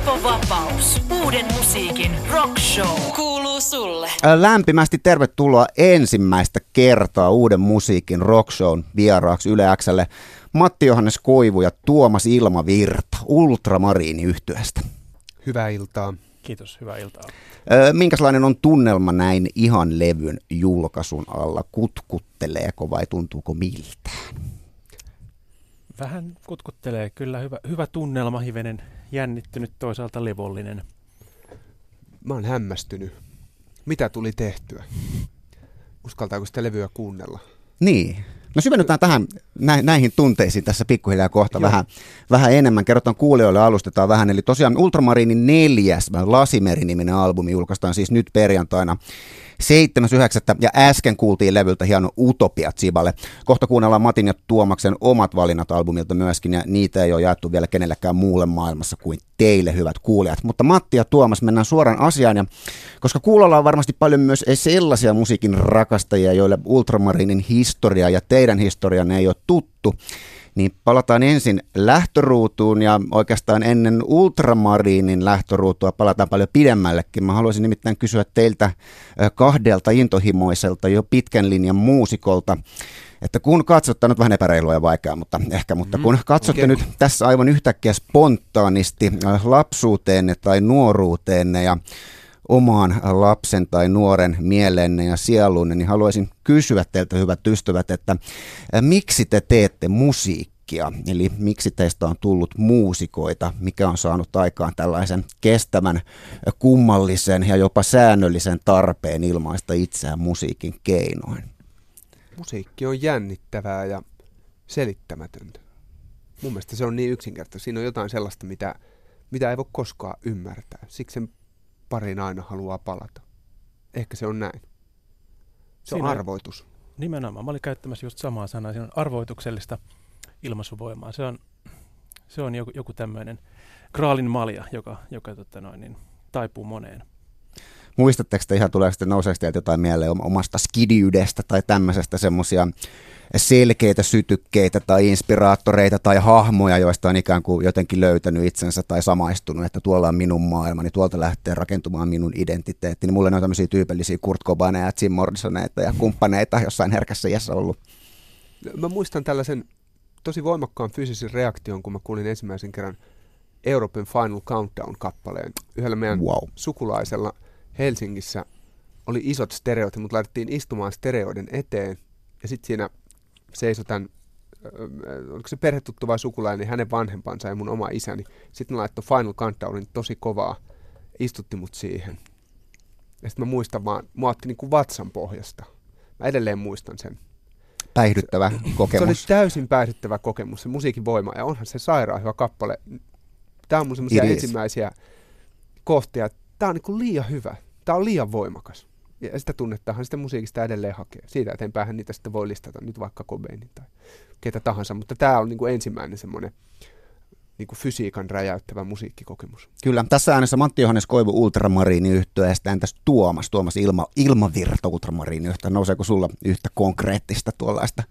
Teppo Vapaus. Uuden musiikin rock show. Kuuluu sulle. Lämpimästi tervetuloa ensimmäistä kertaa uuden musiikin rock shown vieraaksi Yle Xlle. Matti Johannes Koivu ja Tuomas Ilmavirta Ultramariini yhtyeestä. Hyvää iltaa. Kiitos, hyvää iltaa. Minkälainen on tunnelma näin ihan levyn julkaisun alla? Kutkutteleeko vai tuntuuko miltään? Vähän kutkuttelee, kyllä hyvä, hyvä tunnelma, hivenen jännittynyt, toisaalta levollinen. Mä oon hämmästynyt. Mitä tuli tehtyä? Uskaltaako sitä levyä kuunnella? Niin. No syvennytään tähän näihin tunteisiin tässä pikkuhiljaa kohta vähän, vähän enemmän. Kerrotaan kuulijoille, alustetaan vähän. Eli tosiaan Ultramarinin neljäs Lasimeri-niminen albumi julkaistaan siis nyt perjantaina 7.9. ja äsken kuultiin levyltä hieno Utopia Ziballe. Kohta kuunnellaan Matin ja Tuomaksen omat valinnat albumilta myöskin ja niitä ei ole jaettu vielä kenellekään muulle maailmassa kuin teille hyvät kuulijat. Mutta Matti ja Tuomas mennään suoraan asiaan ja koska kuulolla on varmasti paljon myös sellaisia musiikin rakastajia, joille Ultramarinin historia ja teidän historianne ei ole tuttu, niin palataan ensin lähtöruutuun ja oikeastaan ennen ultramariinin lähtöruutua palataan paljon pidemmällekin. Mä haluaisin nimittäin kysyä teiltä kahdelta intohimoiselta jo pitkän linjan muusikolta, että kun katsotte, nyt vähän epäreilua ja vaikeaa, mutta ehkä, mutta kun mm, katsotte okay. nyt tässä aivan yhtäkkiä spontaanisti lapsuuteenne tai nuoruuteenne ja omaan lapsen tai nuoren mielenne ja sielunne, niin haluaisin kysyä teiltä, hyvät ystävät, että miksi te teette musiikkia? Eli miksi teistä on tullut muusikoita, mikä on saanut aikaan tällaisen kestävän, kummallisen ja jopa säännöllisen tarpeen ilmaista itseään musiikin keinoin? Musiikki on jännittävää ja selittämätöntä. Mun mielestä se on niin yksinkertaista. Siinä on jotain sellaista, mitä, mitä ei voi koskaan ymmärtää. Siksi sen pariin aina haluaa palata. Ehkä se on näin. Se Siinä on arvoitus. Nimenomaan. Mä olin käyttämässä just samaa sanaa. Siinä on arvoituksellista ilmaisuvoimaa. Se on, se on joku, joku tämmöinen kraalin malja, joka, joka tota noin, niin, taipuu moneen. Muistatteko te ihan, tulee sitten nouseeko teiltä jotain mieleen omasta skidiydestä tai tämmöisestä semmoisia selkeitä sytykkeitä tai inspiraattoreita tai hahmoja, joista on ikään kuin jotenkin löytänyt itsensä tai samaistunut, että tuolla on minun maailmani, tuolta lähtee rakentumaan minun identiteetti. Niin mulle on tämmöisiä tyypillisiä Kurt Cobaineja ja Jim Morrisoneita ja kumppaneita jossain herkässä iässä ollut. Mä muistan tällaisen tosi voimakkaan fyysisen reaktion, kun mä kuulin ensimmäisen kerran Euroopan Final Countdown-kappaleen yhdellä meidän wow. sukulaisella Helsingissä oli isot stereot, mutta laitettiin istumaan stereoiden eteen ja sitten siinä seisoi tämän, oliko se perhetuttu vai sukulainen, niin hänen vanhempansa ja mun oma isäni. Sitten ne laittoi Final Countdownin tosi kovaa, istutti mut siihen. Ja sitten mä muistan vaan, mua otti niin kuin vatsan pohjasta. Mä edelleen muistan sen. Päihdyttävä kokemus. Se oli täysin päihdyttävä kokemus, se musiikin voima. Ja onhan se sairaan hyvä kappale. Tämä on mun semmoisia ensimmäisiä kohtia. Tämä on niin kuin liian hyvä. Tämä on liian voimakas. Ja sitä tunnettahan sitä musiikista edelleen hakee. Siitä eteenpäin niitä sitten voi listata nyt vaikka Cobainin tai ketä tahansa, mutta tämä on niin kuin ensimmäinen semmoinen niin kuin fysiikan räjäyttävä musiikkikokemus. Kyllä, tässä äänessä Matti Johannes Koivu Ultramariini yhtyä ja sitten entäs Tuomas, Tuomas Ilma, Ilmavirta Ultramariini yhtä. Nouseeko sulla yhtä konkreettista tuollaista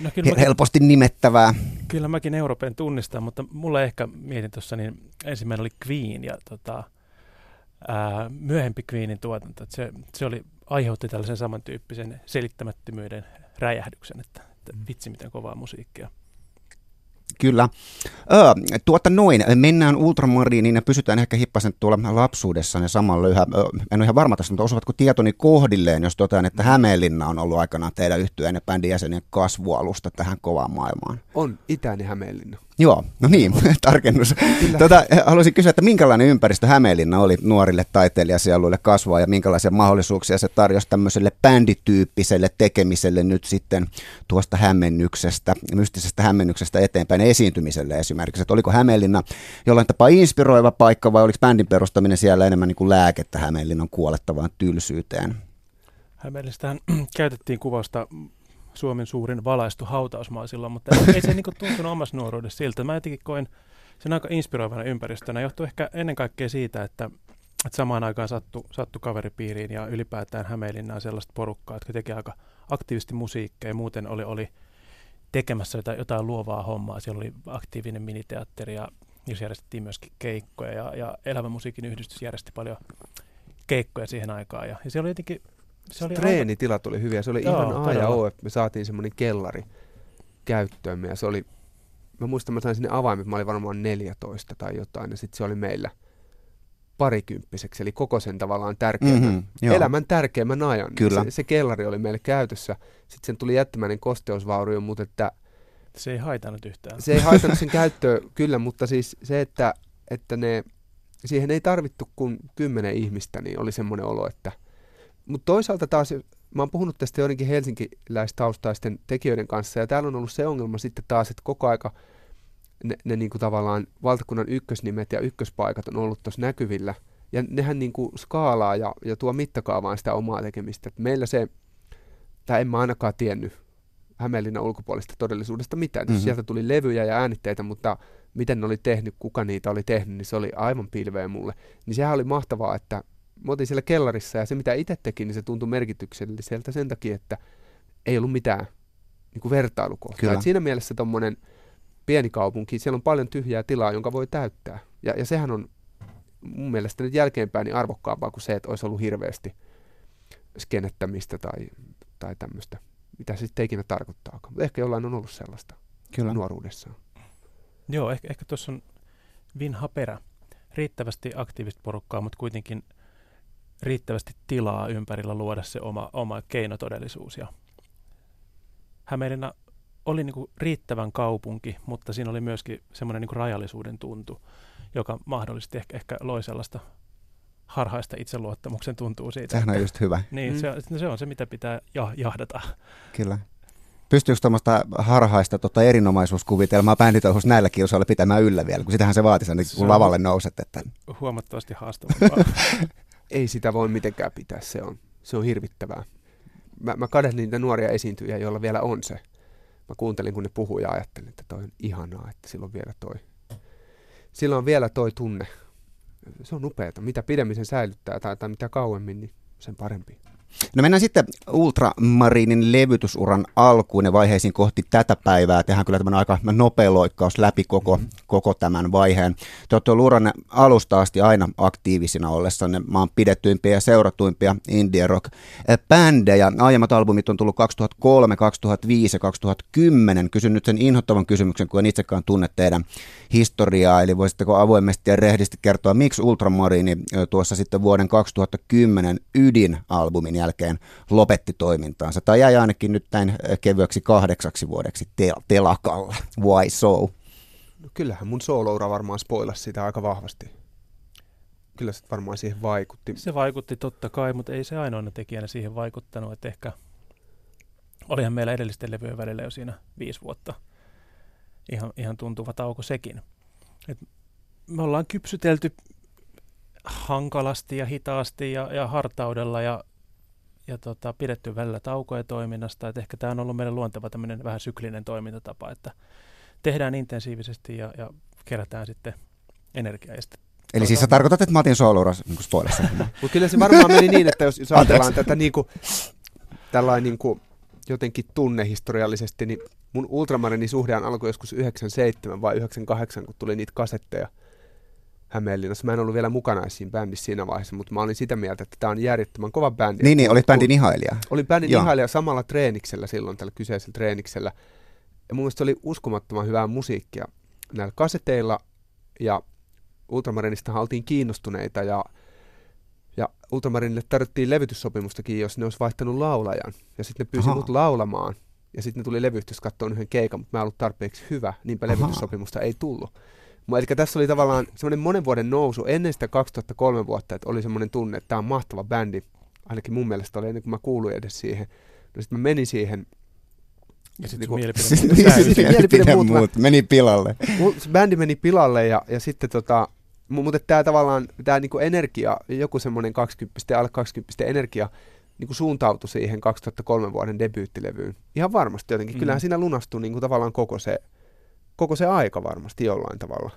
no, kyllä mäkin, helposti nimettävää? Kyllä mäkin Euroopan tunnistan, mutta mulle ehkä mietin tuossa, niin ensimmäinen oli Queen ja tota, ää, myöhempi Queenin tuotanto. Että se, se oli aiheutti tällaisen samantyyppisen selittämättömyyden räjähdyksen, että, että mm. vitsi miten kovaa musiikkia. Kyllä. Ö, tuota noin, mennään ultramariiniin ja pysytään ehkä hippasen tuolla lapsuudessa ja samalla yhä, ö, en ole ihan varma tästä, mutta osuvatko tietoni kohdilleen, jos totean, että Hämeenlinna on ollut aikanaan teidän yhtyeen ja bändin jäsenien kasvualusta tähän kovaan maailmaan. On itäinen Hämeenlinna. Joo, no niin, tarkennus. Tota, haluaisin kysyä, että minkälainen ympäristö Hämeenlinna oli nuorille taiteilijasieluille kasvaa ja minkälaisia mahdollisuuksia se tarjosi tämmöiselle bändityyppiselle tekemiselle nyt sitten tuosta hämmennyksestä, mystisestä hämmennyksestä eteenpäin esiintymiselle esimerkiksi. Että oliko Hämeenlinna jollain tapaa inspiroiva paikka vai oliko bändin perustaminen siellä enemmän niin kuin lääkettä Hämeenlinnan kuolettavaan tylsyyteen? Hämeenlistähän käytettiin kuvausta Suomen suurin valaistu hautausmaa silloin, mutta ei se niin tuntunut omassa nuoruudessa siltä. Mä jotenkin koin sen aika inspiroivana ympäristönä. Johtuu ehkä ennen kaikkea siitä, että, että samaan aikaan sattu, sattu kaveripiiriin ja ylipäätään Hämeenlinnaan sellaista porukkaa, jotka teki aika aktiivisesti musiikkia ja muuten oli, oli tekemässä jotain, jotain luovaa hommaa. Siellä oli aktiivinen miniteatteri ja jos järjestettiin myöskin keikkoja ja, ja Elävän musiikin yhdistys järjesti paljon keikkoja siihen aikaan. Ja, ja se oli jotenkin... Se oli Treenitilat oli hyviä, se oli Joo, ihan A ja O, että me saatiin semmoinen kellari käyttöömme ja se oli, mä muistan, mä sain sinne avaimet, mä olin varmaan 14 tai jotain ja sitten se oli meillä parikymppiseksi, eli koko sen tavallaan tärkeimmän, mm-hmm, elämän tärkeimmän ajan. Kyllä. Se, se kellari oli meille käytössä. Sitten sen tuli jättämäinen kosteusvaurio, mutta että... Se ei haitannut yhtään. Se ei haitannut sen käyttöä, kyllä, mutta siis se, että, että ne, siihen ei tarvittu kuin kymmenen ihmistä, niin oli semmoinen olo, että... Mutta toisaalta taas, mä oon puhunut tästä joidenkin helsinkiläistaustaisten tekijöiden kanssa, ja täällä on ollut se ongelma sitten taas, että koko aika ne, ne niin kuin tavallaan valtakunnan ykkösnimet ja ykköspaikat on ollut tuossa näkyvillä. Ja nehän niin kuin skaalaa ja, ja tuo mittakaavaan sitä omaa tekemistä. Et meillä se, tai en mä ainakaan tiennyt Hämeenlinnan ulkopuolista todellisuudesta mitään. Mm-hmm. Sieltä tuli levyjä ja äänitteitä, mutta miten ne oli tehnyt, kuka niitä oli tehnyt, niin se oli aivan pilveä mulle. Niin sehän oli mahtavaa, että mä otin siellä kellarissa ja se mitä itse teki, niin se tuntui merkitykselliseltä sen takia, että ei ollut mitään niin kuin vertailukohtaa. Et siinä mielessä tuommoinen pieni kaupunki, siellä on paljon tyhjää tilaa, jonka voi täyttää. Ja, ja sehän on mun mielestä nyt jälkeenpäin niin arvokkaampaa kuin se, että olisi ollut hirveästi skenettämistä tai, tai tämmöistä, mitä se sitten ikinä tarkoittaakaan. Mutta ehkä jollain on ollut sellaista Kyllä. nuoruudessaan. Joo, ehkä, ehkä tuossa on vinha perä. Riittävästi aktiivista porukkaa, mutta kuitenkin riittävästi tilaa ympärillä luoda se oma, oma keinotodellisuus. Ja Hämeenlinna oli niin kuin riittävän kaupunki, mutta siinä oli myöskin semmoinen niin rajallisuuden tuntu, joka mahdollisesti ehkä, ehkä loi sellaista harhaista itseluottamuksen tuntuu siitä. Sehän on just hyvä. Niin, mm. se, se on se, mitä pitää ja, jahdata. Kyllä. Pystyykö tuommoista harhaista tota erinomaisuuskuvitelmaa bänditouhussa näillä kilsoilla pitämään yllä vielä, kun sitähän se vaatisi, niin kun lavalle nouset. Että... Huomattavasti haastavampaa. Ei sitä voi mitenkään pitää, se on, se on hirvittävää. Mä, mä kadehtin niitä nuoria esiintyjiä, joilla vielä on se mä kuuntelin, kun ne puhuu ja ajattelin, että toi on ihanaa, että silloin vielä toi, silloin vielä toi tunne. Se on upeata. Mitä pidemmin sen säilyttää tai, tai mitä kauemmin, niin sen parempi. No mennään sitten Ultramarinin levytysuran alkuun ja vaiheisiin kohti tätä päivää. Tehdään kyllä tämmöinen aika nopea loikkaus läpi koko, mm-hmm. koko tämän vaiheen. Te olette Luranne alusta asti aina aktiivisina ollessanne maan pidettyimpiä ja seuratuimpia indie rock bändejä. Aiemmat albumit on tullut 2003, 2005 ja 2010. Kysyn nyt sen inhottavan kysymyksen, kun en itsekään tunne teidän historiaa. Eli voisitteko avoimesti ja rehdisti kertoa, miksi Ultramarini tuossa sitten vuoden 2010 ydinalbumin jälkeen lopetti toimintaansa, tai jäi ainakin nyt näin kevyeksi kahdeksaksi vuodeksi tel- telakalla. Why so? No kyllähän mun sooloura varmaan spoilasi sitä aika vahvasti. Kyllä se varmaan siihen vaikutti. Se vaikutti totta kai, mutta ei se ainoana tekijänä siihen vaikuttanut, että ehkä olihan meillä edellisten levyjen välillä jo siinä viisi vuotta. Ihan, ihan tuntuva tauko sekin. Et me ollaan kypsytelty hankalasti ja hitaasti ja, ja hartaudella ja ja tota, pidetty välillä taukoja toiminnasta. Et ehkä tämä on ollut meidän luonteva tämmöinen vähän syklinen toimintatapa, että tehdään intensiivisesti ja, ja kerätään sitten energiaa. Ja sitten Eli tuota... siis sä tarkoitat, että mä otin solouras niin. Mutta kyllä se varmaan meni niin, että jos, jos ajatellaan tätä niin kuin, tällainen niin kuin, jotenkin tunnehistoriallisesti, niin mun Ultramarinin suhdean alkoi joskus 97 vai 98, kun tuli niitä kasetteja – Hämeenlinnassa. Mä en ollut vielä mukana siinä bändissä siinä vaiheessa, mutta mä olin sitä mieltä, että tämä on järjettömän kova bändi. Niin, niin olit bändin ihailija. Olin bändin Joo. ihailija samalla treeniksellä silloin, tällä kyseisellä treeniksellä. Ja mun mielestä oli uskomattoman hyvää musiikkia näillä kaseteilla, ja Ultramarinista oltiin kiinnostuneita, ja, ja Ultramarinille tarvittiin levytyssopimustakin, jos ne olisi vaihtanut laulajan. Ja sitten ne pyysi mut laulamaan, ja sitten ne tuli levyyhtiössä katsoa yhden keikan, mutta mä en ollut tarpeeksi hyvä, niinpä Aha. levityssopimusta ei tullut. Eli tässä oli tavallaan semmoinen monen vuoden nousu ennen sitä 2003 vuotta, että oli semmoinen tunne, että tämä on mahtava bändi. Ainakin mun mielestä oli ennen kuin mä kuuluin edes siihen. No sitten mä menin siihen ja sitten niinku, mielipide, mielipide muut, meni pilalle. Se bändi meni pilalle ja, ja sitten tota, mutta tämä tavallaan, tämä niinku energia, joku semmoinen 20 ja alle 20 energia, niinku suuntautui siihen 2003 vuoden debyyttilevyyn. Ihan varmasti jotenkin. Mm. Kyllähän siinä lunastui niinku tavallaan koko se koko se aika varmasti jollain tavalla.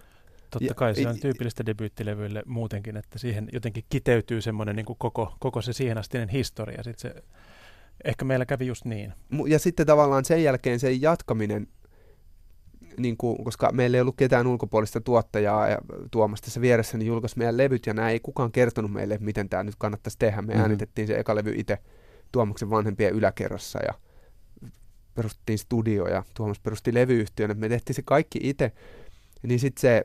Totta kai se on tyypillistä debyyttilevyille muutenkin, että siihen jotenkin kiteytyy semmoinen niin koko, koko se siihen astinen historia. Sitten se, ehkä meillä kävi just niin. Ja sitten tavallaan sen jälkeen se jatkaminen, niin kuin, koska meillä ei ollut ketään ulkopuolista tuottajaa ja tuomasta tässä vieressä, niin julkaisi meidän levyt ja näin ei kukaan kertonut meille, miten tämä nyt kannattaisi tehdä. Me mm-hmm. äänitettiin se eka levy itse Tuomaksen vanhempien yläkerrassa ja perustettiin studio ja Tuomas perusti levyyhtiön, että me tehtiin se kaikki itse. Niin sitten se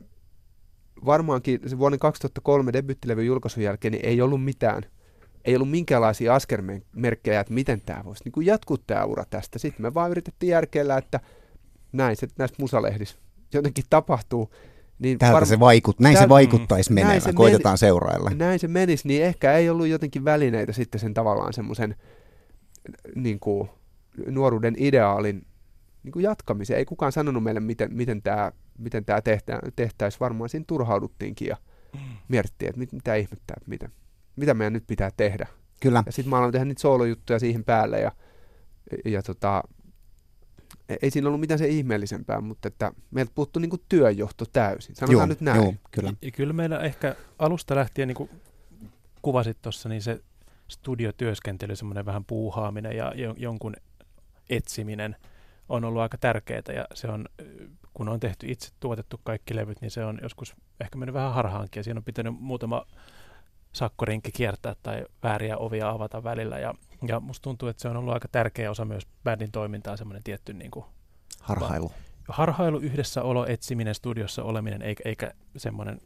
varmaankin se vuoden 2003 debyttilevyn julkaisun jälkeen niin ei ollut mitään, ei ollut minkäänlaisia askelmerkkejä, että miten tämä voisi niin jatkuu tämä ura tästä. Sitten me vaan yritettiin järkeillä, että näin se näistä musalehdissä jotenkin tapahtuu. Niin Tältä varm- se vaikut, näin täl- se vaikuttaisi menevän, näin se koitetaan meni- seurailla. Näin se menisi, niin ehkä ei ollut jotenkin välineitä sitten sen tavallaan semmoisen niin kuin, nuoruuden ideaalin niin kuin jatkamiseen. Ei kukaan sanonut meille, miten, miten tämä miten tämä tehtä, tehtäisiin. Varmaan siinä turhauduttiinkin ja mm. mietittiin, että mit, mitä ihmettä, että mitä, mitä meidän nyt pitää tehdä. Kyllä. Ja sitten mä aloin tehdä niitä soolojuttuja siihen päälle ja, ja tota, e, ei siinä ollut mitään se ihmeellisempää, mutta että meiltä puuttuu niin työjohto täysin. Sanotaan joo, nyt näin. Joo, kyllä. Ja kyllä meillä ehkä alusta lähtien, niin kuin kuvasit tuossa, niin se studiotyöskentely, semmoinen vähän puuhaaminen ja jonkun etsiminen on ollut aika tärkeää ja se on, kun on tehty itse tuotettu kaikki levyt, niin se on joskus ehkä mennyt vähän harhaankin ja siinä on pitänyt muutama sakkorinki kiertää tai vääriä ovia avata välillä ja, ja musta tuntuu, että se on ollut aika tärkeä osa myös bändin toimintaa, semmoinen tietty niin kuin, harhailu. Harhailu, yhdessä olo, etsiminen, studiossa oleminen, eikä, eikä semmoinen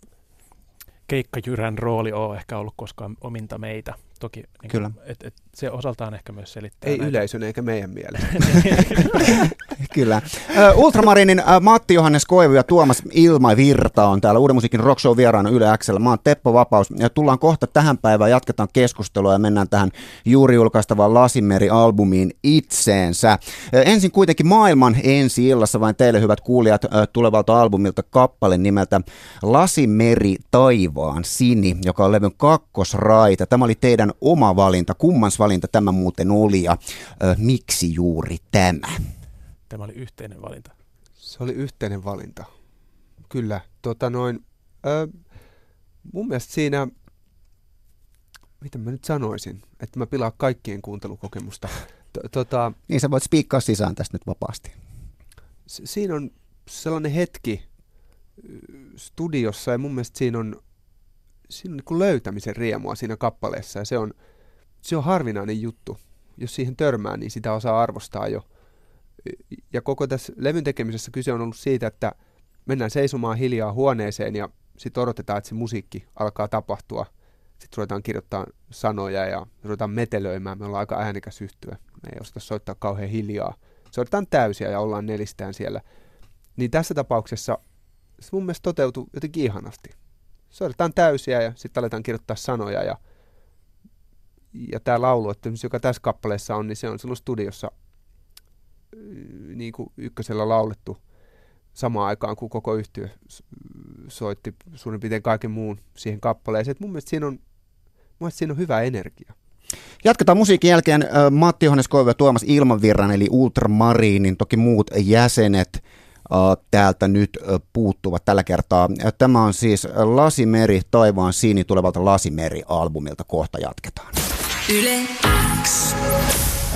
keikkajyrän rooli ole ehkä ollut koskaan ominta meitä. Toki niin Kyllä. Kuin, et, et se osaltaan ehkä myös selittää. Ei näitä. yleisön eikä meidän mielestä. Kyllä. Uh, Ultramarinin uh, Matti Johannes Koivu ja Tuomas Ilma Virta on täällä Uuden musiikin Rock Show vieraana Yle Xllä. Mä oon Teppo Vapaus ja tullaan kohta tähän päivään, jatketaan keskustelua ja mennään tähän juuri julkaistavaan Lasimeri-albumiin itseensä. Uh, ensin kuitenkin maailman ensi illassa vain teille hyvät kuulijat uh, tulevalta albumilta kappale nimeltä Lasimeri taivaan sini, joka on levyn kakkosraita. Tämä oli teidän oma valinta. Kummans valinta tämä muuten oli ja uh, miksi juuri tämä? Tämä oli yhteinen valinta. Se oli yhteinen valinta. Kyllä. Tota noin, ö, mun mielestä siinä, mitä mä nyt sanoisin, että mä pilaan kaikkien kuuntelukokemusta. tota, niin sä voit spiikkaa sisään tästä nyt vapaasti. Siinä on sellainen hetki studiossa ja mun mielestä siinä on, siinä on niin löytämisen riemua siinä kappaleessa ja se on, se on harvinainen juttu. Jos siihen törmää, niin sitä osaa arvostaa jo – ja koko tässä levyn tekemisessä kyse on ollut siitä, että mennään seisomaan hiljaa huoneeseen ja sitten odotetaan, että se musiikki alkaa tapahtua. Sitten ruvetaan kirjoittaa sanoja ja ruvetaan metelöimään. Me ollaan aika äänekäs yhtyä. Me ei osata soittaa kauhean hiljaa. Soitetaan täysiä ja ollaan nelistään siellä. Niin tässä tapauksessa se mun mielestä toteutui jotenkin ihanasti. Soitetaan täysiä ja sitten aletaan kirjoittaa sanoja ja ja tämä laulu, että joka tässä kappaleessa on, niin se on silloin studiossa niin kuin ykkösellä laulettu samaan aikaan, kun koko yhtiö soitti suurin piirtein kaiken muun siihen kappaleeseen. Et mun mielestä siinä on, mun siinä on hyvä energia. Jatketaan musiikin jälkeen Matti Johannes Koivu ja Tuomas Ilmavirran eli Ultramarinin, toki muut jäsenet täältä nyt puuttuvat tällä kertaa. Tämä on siis Lasimeri, taivaan siini tulevalta Lasimeri-albumilta. Kohta jatketaan. Yle X.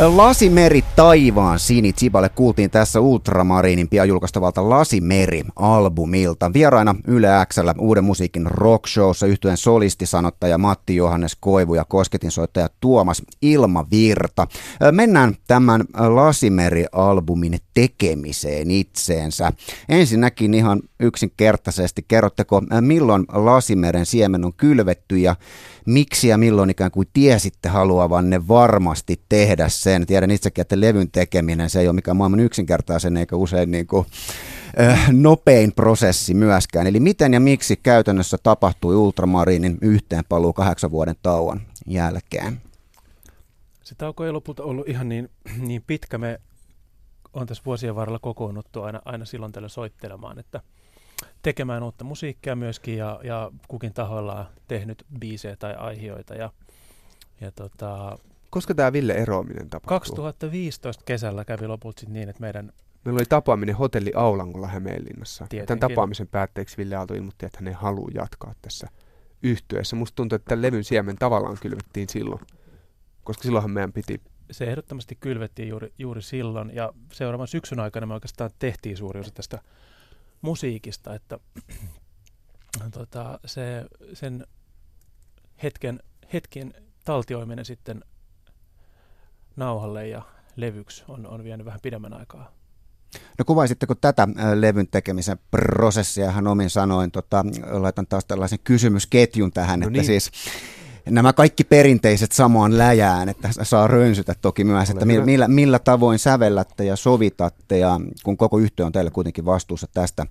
Lasimeri taivaan Sini Tsiballe kuultiin tässä Ultramarinin pian julkaistavalta Lasimeri-albumilta. Vieraina Yle Xllä uuden musiikin rockshowssa yhtyen solistisanottaja Matti Johannes Koivu ja kosketinsoittaja Tuomas Ilmavirta. Mennään tämän Lasimeri-albumin tekemiseen itseensä. Ensinnäkin ihan yksinkertaisesti kerrotteko, milloin Lasimeren siemen on kylvetty ja miksi ja milloin ikään kuin tiesitte haluavanne varmasti tehdä sen. Tiedän itsekin, että levyn tekeminen se ei ole mikään maailman yksinkertaisen eikä usein niin kuin, äh, nopein prosessi myöskään. Eli miten ja miksi käytännössä tapahtui Ultramarinin yhteenpaluu kahdeksan vuoden tauon jälkeen? Se tauko ei lopulta ollut ihan niin, niin pitkä. Me on tässä vuosien varrella kokoonnuttu aina, aina silloin tällä soittelemaan, että – tekemään uutta musiikkia myöskin ja, ja kukin tahoillaan tehnyt biisejä tai aihioita. Ja, ja tota, Koska tämä Ville eroaminen tapahtui? 2015 kesällä kävi lopulta niin, että meidän... Meillä oli tapaaminen hotelli Aulangolla Hämeenlinnassa. Tämän tapaamisen päätteeksi Ville Aalto ilmoitti, että hän ei halua jatkaa tässä yhtyessä. Musta tuntuu, että levyn siemen tavallaan kylvettiin silloin, koska silloinhan meidän piti se ehdottomasti kylvettiin juuri, juuri silloin ja seuraavan syksyn aikana me oikeastaan tehtiin suuri osa tästä musiikista, että tota, se, sen hetken, hetken taltioiminen sitten nauhalle ja levyksi on, on vienyt vähän pidemmän aikaa. No kuvaisitteko tätä levyn tekemisen prosessia hän omin sanoin, tota, laitan taas tällaisen kysymysketjun tähän, no että niin. siis nämä kaikki perinteiset samaan läjään, että saa rönsytä toki myös, että millä, millä tavoin sävellätte ja sovitatte, ja kun koko yhtiö on teille kuitenkin vastuussa tästä,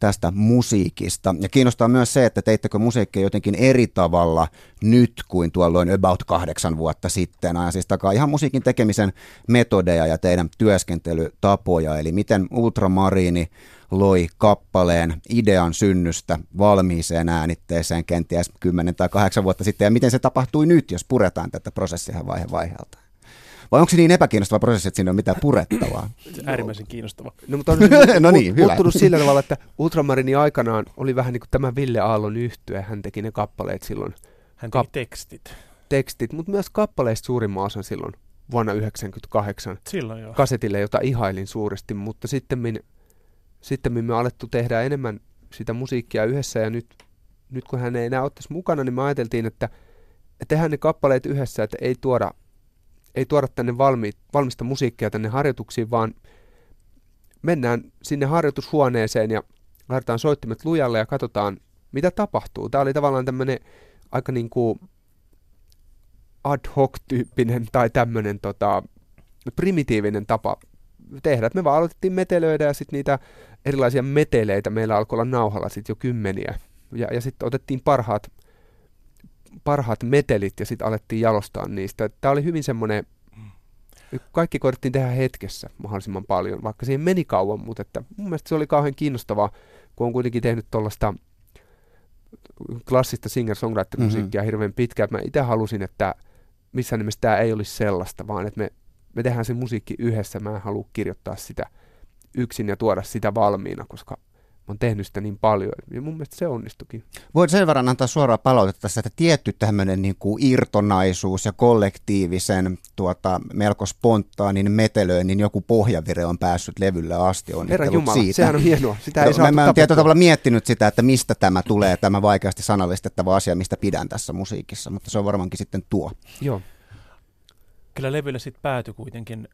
tästä musiikista. Ja kiinnostaa myös se, että teittekö musiikkia jotenkin eri tavalla nyt kuin tuolloin about kahdeksan vuotta sitten. Ja siis takaa ihan musiikin tekemisen metodeja ja teidän työskentelytapoja, eli miten Ultramariini loi kappaleen idean synnystä valmiiseen äänitteeseen kenties 10 tai 8 vuotta sitten, ja miten se tapahtui nyt, jos puretaan tätä prosessia vaihe vaiheelta? Vai onko se niin epäkiinnostava prosessi, että siinä on mitään purettavaa? Se äärimmäisen kiinnostava. No, mutta on no niin, hyvä. sillä tavalla, että Ultramarini aikanaan oli vähän niin kuin tämä Ville Aallon yhtye. Hän teki ne kappaleet silloin. Hän teki Kap- tekstit. Tekstit, mutta myös kappaleista suurimman osan silloin vuonna 1998 Silloin joo. kasetille, jota ihailin suuresti, mutta sitten sitten me alettu tehdä enemmän sitä musiikkia yhdessä ja nyt, nyt kun hän ei enää ottaisi mukana, niin me ajateltiin, että, että tehdään ne kappaleet yhdessä, että ei tuoda, ei tuoda tänne valmi, valmista musiikkia tänne harjoituksiin, vaan mennään sinne harjoitushuoneeseen ja laitetaan soittimet lujalle ja katsotaan, mitä tapahtuu. Tämä oli tavallaan tämmöinen aika niin kuin ad hoc-tyyppinen tai tämmöinen tota, primitiivinen tapa tehdä. Me vaan aloitettiin metelöidä ja sitten niitä erilaisia meteleitä meillä alkoi olla nauhalla sitten jo kymmeniä. Ja, ja sitten otettiin parhaat, parhaat metelit ja sitten alettiin jalostaa niistä. Tämä oli hyvin semmoinen, kaikki koitettiin tehdä hetkessä mahdollisimman paljon, vaikka siihen meni kauan, mutta että mun mielestä se oli kauhean kiinnostavaa, kun on kuitenkin tehnyt tuollaista klassista singer-songwriter-musiikkia mm-hmm. hirveän pitkään. Mä itse halusin, että missään nimessä tämä ei olisi sellaista, vaan että me me tehdään se musiikki yhdessä, mä en halua kirjoittaa sitä yksin ja tuoda sitä valmiina, koska mä oon tehnyt sitä niin paljon, ja mun mielestä se onnistukin. Voit sen verran antaa suoraa palautetta tässä, että tietty tämmöinen niin kuin irtonaisuus ja kollektiivisen tuota, melko spontaanin metelöön, niin joku pohjavire on päässyt levylle asti. Herra Jumala, siitä. sehän on hienoa. Sitä ei mä, mä tietyllä tavalla miettinyt sitä, että mistä tämä tulee, tämä vaikeasti sanallistettava asia, mistä pidän tässä musiikissa, mutta se on varmaankin sitten tuo. Joo kyllä levylle sitten päätyi kuitenkin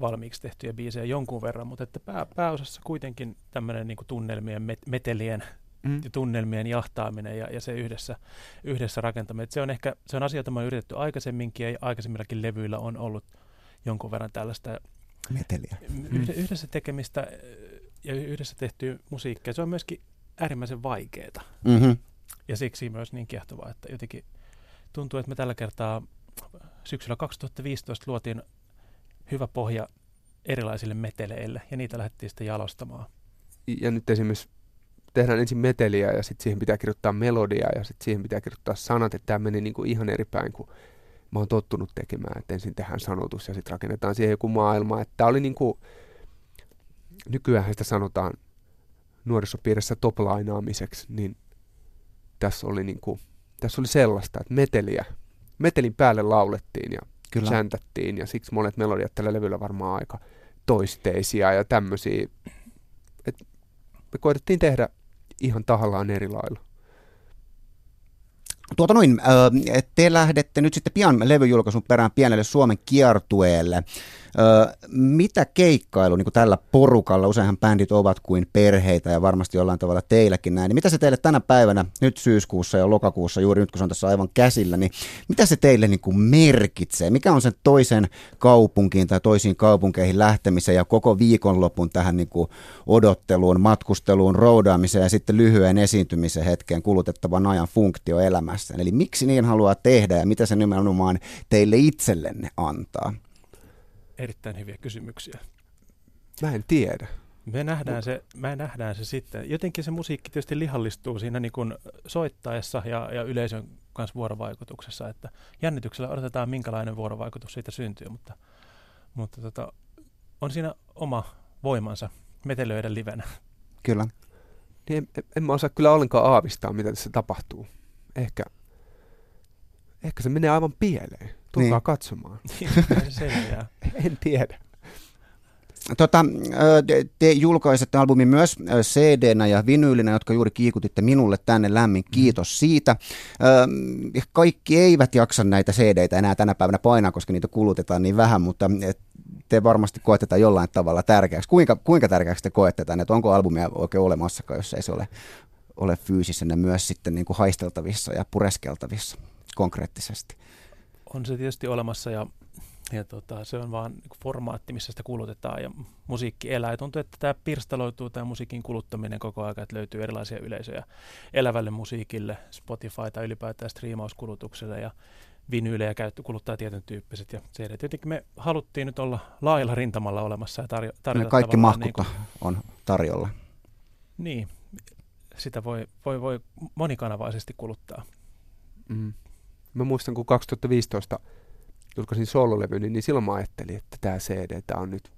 valmiiksi tehtyjä biisejä jonkun verran, mutta että pää, pääosassa kuitenkin tämmöinen niin tunnelmien, met, metelien mm. ja tunnelmien jahtaaminen ja, ja se yhdessä, yhdessä rakentaminen. se on ehkä se on asia, jota on yritetty aikaisemminkin ja aikaisemmillakin levyillä on ollut jonkun verran tällaista meteliä. Yhdessä tekemistä ja yhdessä tehtyä musiikkia. Se on myöskin äärimmäisen vaikeaa. Mm-hmm. Ja siksi myös niin kiehtovaa, että jotenkin tuntuu, että me tällä kertaa syksyllä 2015 luotiin hyvä pohja erilaisille meteleille ja niitä lähdettiin sitten jalostamaan. Ja nyt esimerkiksi tehdään ensin meteliä ja sitten siihen pitää kirjoittaa melodia ja sitten siihen pitää kirjoittaa sanat, että tämä meni niin kuin ihan eri päin kuin mä oon tottunut tekemään, että ensin tehdään sanotus ja sitten rakennetaan siihen joku maailma. Että tämä oli niin kuin, nykyään sitä sanotaan nuorisopiirissä toplainaamiseksi, niin tässä oli, niin kuin, tässä oli sellaista, että meteliä metelin päälle laulettiin ja Kyllä. säntättiin ja siksi monet melodiat tällä levyllä varmaan aika toisteisia ja tämmöisiä. Et me koitettiin tehdä ihan tahallaan eri lailla. Tuota noin, te lähdette nyt sitten pian levyjulkaisun perään pienelle Suomen kiertueelle. Mitä keikkailu niin kuin tällä porukalla, useinhan bändit ovat kuin perheitä ja varmasti jollain tavalla teilläkin näin, niin mitä se teille tänä päivänä, nyt syyskuussa ja lokakuussa, juuri nyt kun se on tässä aivan käsillä, niin mitä se teille niin kuin merkitsee? Mikä on sen toisen kaupunkiin tai toisiin kaupunkeihin lähtemisen ja koko viikonlopun tähän niin kuin odotteluun, matkusteluun, roudaamiseen ja sitten lyhyen esiintymisen hetkeen kulutettavan ajan funktio elämässä? Eli miksi niin haluaa tehdä ja mitä se nimenomaan teille itsellenne antaa? Erittäin hyviä kysymyksiä. Mä en tiedä. Me nähdään, se, me nähdään se sitten. Jotenkin se musiikki tietysti lihallistuu siinä niin kuin soittaessa ja, ja yleisön kanssa vuorovaikutuksessa, että jännityksellä odotetaan, minkälainen vuorovaikutus siitä syntyy, mutta, mutta tota, on siinä oma voimansa metelöidä livenä. Kyllä. Niin en, en mä osaa kyllä ollenkaan aavistaa, mitä tässä tapahtuu. Ehkä, ehkä se menee aivan pieleen. Tulkaa niin. katsomaan. se en tiedä. tota, te, te julkaisette albumin myös cd ja vinyylinä, jotka juuri kiikutitte minulle tänne. Lämmin kiitos siitä. Kaikki eivät jaksa näitä cd enää tänä päivänä painaa, koska niitä kulutetaan niin vähän, mutta te varmasti koette tätä jollain tavalla tärkeäksi. Kuinka, kuinka tärkeäksi te koette tämän, että onko albumia oikein olemassakaan, jos ei se ole, ole fyysisenä myös sitten niin kuin haisteltavissa ja pureskeltavissa konkreettisesti? On se tietysti olemassa ja, ja tota, se on vaan niin formaatti, missä sitä kulutetaan ja musiikki elää. Ja tuntuu, että tämä pirstaloituu tämä musiikin kuluttaminen koko ajan, että löytyy erilaisia yleisöjä elävälle musiikille, Spotify tai ylipäätään striimauskulutukselle ja vinyylejä käyttö kuluttaa tietyn tyyppiset. Ja CD tietenkin me haluttiin nyt olla laajalla rintamalla olemassa ja tarjo- tarjota Kaikki mahkut niin kuin, on tarjolla. Niin, sitä voi, voi, voi monikanavaisesti kuluttaa. Mm. Mä muistan, kun 2015 julkaisin sololevy, niin, niin silloin mä ajattelin, että tämä CD tää on nyt,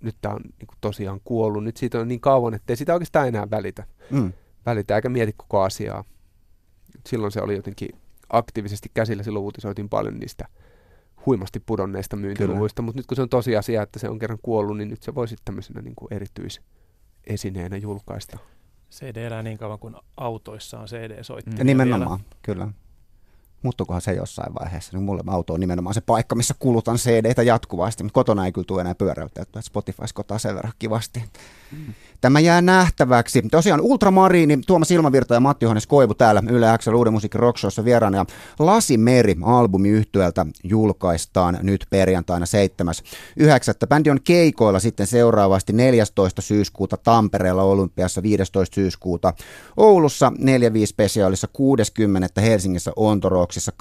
nyt tää on niin tosiaan kuollut. Nyt siitä on niin kauan, että ei sitä oikeastaan enää välitä. Mm. Välitä eikä mieti koko asiaa. Silloin se oli jotenkin aktiivisesti käsillä, silloin uutisoitiin paljon niistä huimasti pudonneista myyntiluvuista, mutta nyt kun se on tosiasia, että se on kerran kuollut, niin nyt se voi sitten tämmöisenä niin kuin erityisesineenä julkaista. CD elää niin kauan kuin autoissa on CD-soittimia. Mm. Nimenomaan, vielä. kyllä muuttukohan se jossain vaiheessa. Niin mulle auto on nimenomaan se paikka, missä kulutan CD-tä jatkuvasti, mutta kotona ei kyllä tule enää pyöräytettyä, Spotify kotaa sen verran kivasti. Mm. Tämä jää nähtäväksi. Tosiaan Ultramariini, Tuomas Ilmavirta ja Matti Johannes Koivu täällä Yle X Uuden musiikin rockshowssa vieraana. Ja Lasi Meri albumi yhtyöltä julkaistaan nyt perjantaina 7.9. Bändi on keikoilla sitten seuraavasti 14. syyskuuta Tampereella Olympiassa, 15. syyskuuta Oulussa, 4-5 spesiaalissa 60. Helsingissä Ontoroksissa,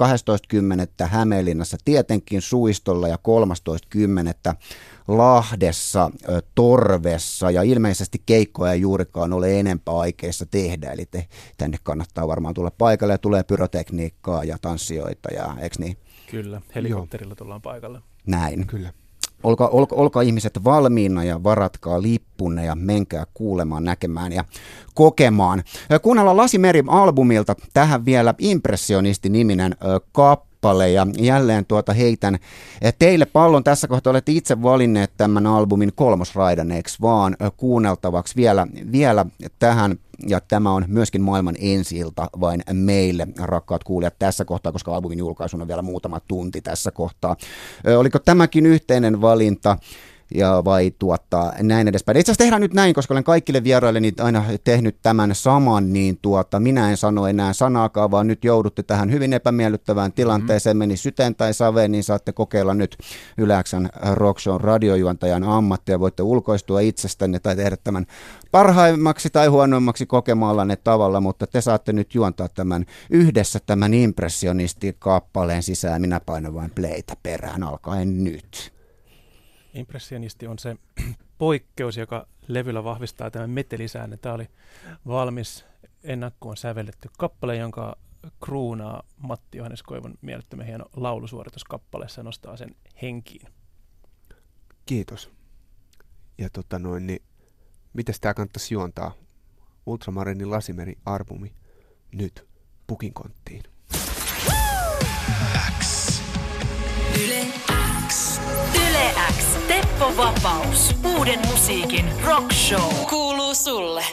12.10. Hämeenlinnassa tietenkin Suistolla ja 13.10. Lahdessa, Torvessa ja ilmeisesti keikkoja ei juurikaan ole enempää aikeissa tehdä. Eli te, tänne kannattaa varmaan tulla paikalle ja tulee pyrotekniikkaa ja tanssijoita ja eikö niin? Kyllä, helikopterilla Joo. tullaan paikalle. Näin. Kyllä. Olkaa, olka, olkaa ihmiset valmiina ja varatkaa lippunne ja menkää kuulemaan, näkemään ja kokemaan. Kuunnellaan Lasimeri albumilta tähän vielä Impressionisti-niminen kappale kappale ja jälleen tuota heitän teille pallon. Tässä kohtaa olette itse valinneet tämän albumin kolmosraidan, eikö vaan kuunneltavaksi vielä, vielä tähän ja tämä on myöskin maailman ensi vain meille, rakkaat kuulijat, tässä kohtaa, koska albumin julkaisu on vielä muutama tunti tässä kohtaa. Oliko tämäkin yhteinen valinta? Ja vai tuottaa näin edespäin. Itse asiassa tehdään nyt näin, koska olen kaikille vieraille aina tehnyt tämän saman, niin tuota, minä en sano enää sanaakaan, vaan nyt joudutte tähän hyvin epämiellyttävään tilanteeseen, meni syteen tai saveen, niin saatte kokeilla nyt Yläksän Rockshow radiojuontajan ammattia, voitte ulkoistua itsestänne tai tehdä tämän parhaimmaksi tai huonoimmaksi kokemallanne tavalla, mutta te saatte nyt juontaa tämän yhdessä tämän impressionisti-kappaleen sisään, minä painan vain playtä perään, alkaen nyt. Impressionisti on se poikkeus, joka levyllä vahvistaa tämän metelisään. Tämä oli valmis ennakkoon sävelletty kappale, jonka kruunaa Matti Johannes Koivun mielettömän hieno laulusuoritus kappaleessa nostaa sen henkiin. Kiitos. Ja tota noin, niin miten tämä kannattaisi juontaa? Ultramarinin lasimeri-albumi nyt pukinkonttiin. X. Yle. X. Teppo Vapaus. Uuden musiikin rock show. Kuuluu sulle.